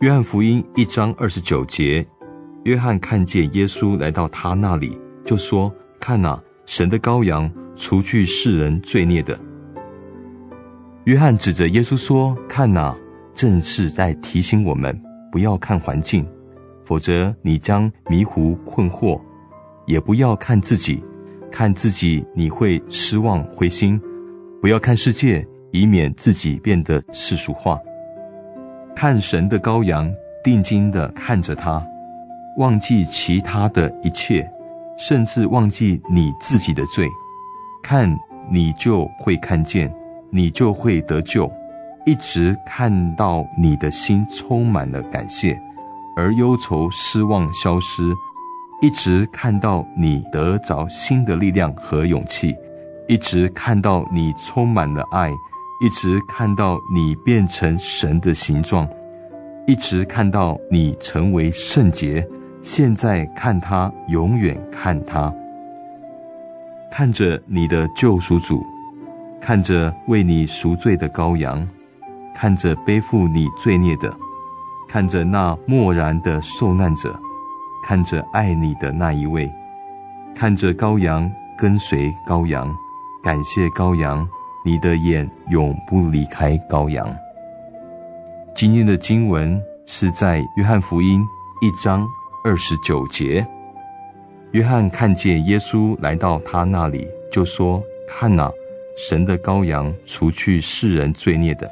约翰福音一章二十九节，约翰看见耶稣来到他那里，就说：“看哪，神的羔羊，除去世人罪孽的。”约翰指着耶稣说：“看哪，正是在提醒我们，不要看环境，否则你将迷糊困惑；也不要看自己，看自己你会失望灰心。”不要看世界，以免自己变得世俗化。”看神的羔羊，定睛地看着他，忘记其他的一切，甚至忘记你自己的罪，看你就会看见，你就会得救。一直看到你的心充满了感谢，而忧愁失望消失；一直看到你得着新的力量和勇气，一直看到你充满了爱。一直看到你变成神的形状，一直看到你成为圣洁。现在看他，永远看他，看着你的救赎主，看着为你赎罪的羔羊，看着背负你罪孽的，看着那默然的受难者，看着爱你的那一位，看着羔羊，跟随羔羊，感谢羔羊。你的眼永不离开羔羊。今天的经文是在约翰福音一章二十九节。约翰看见耶稣来到他那里，就说：“看哪，神的羔羊，除去世人罪孽的。”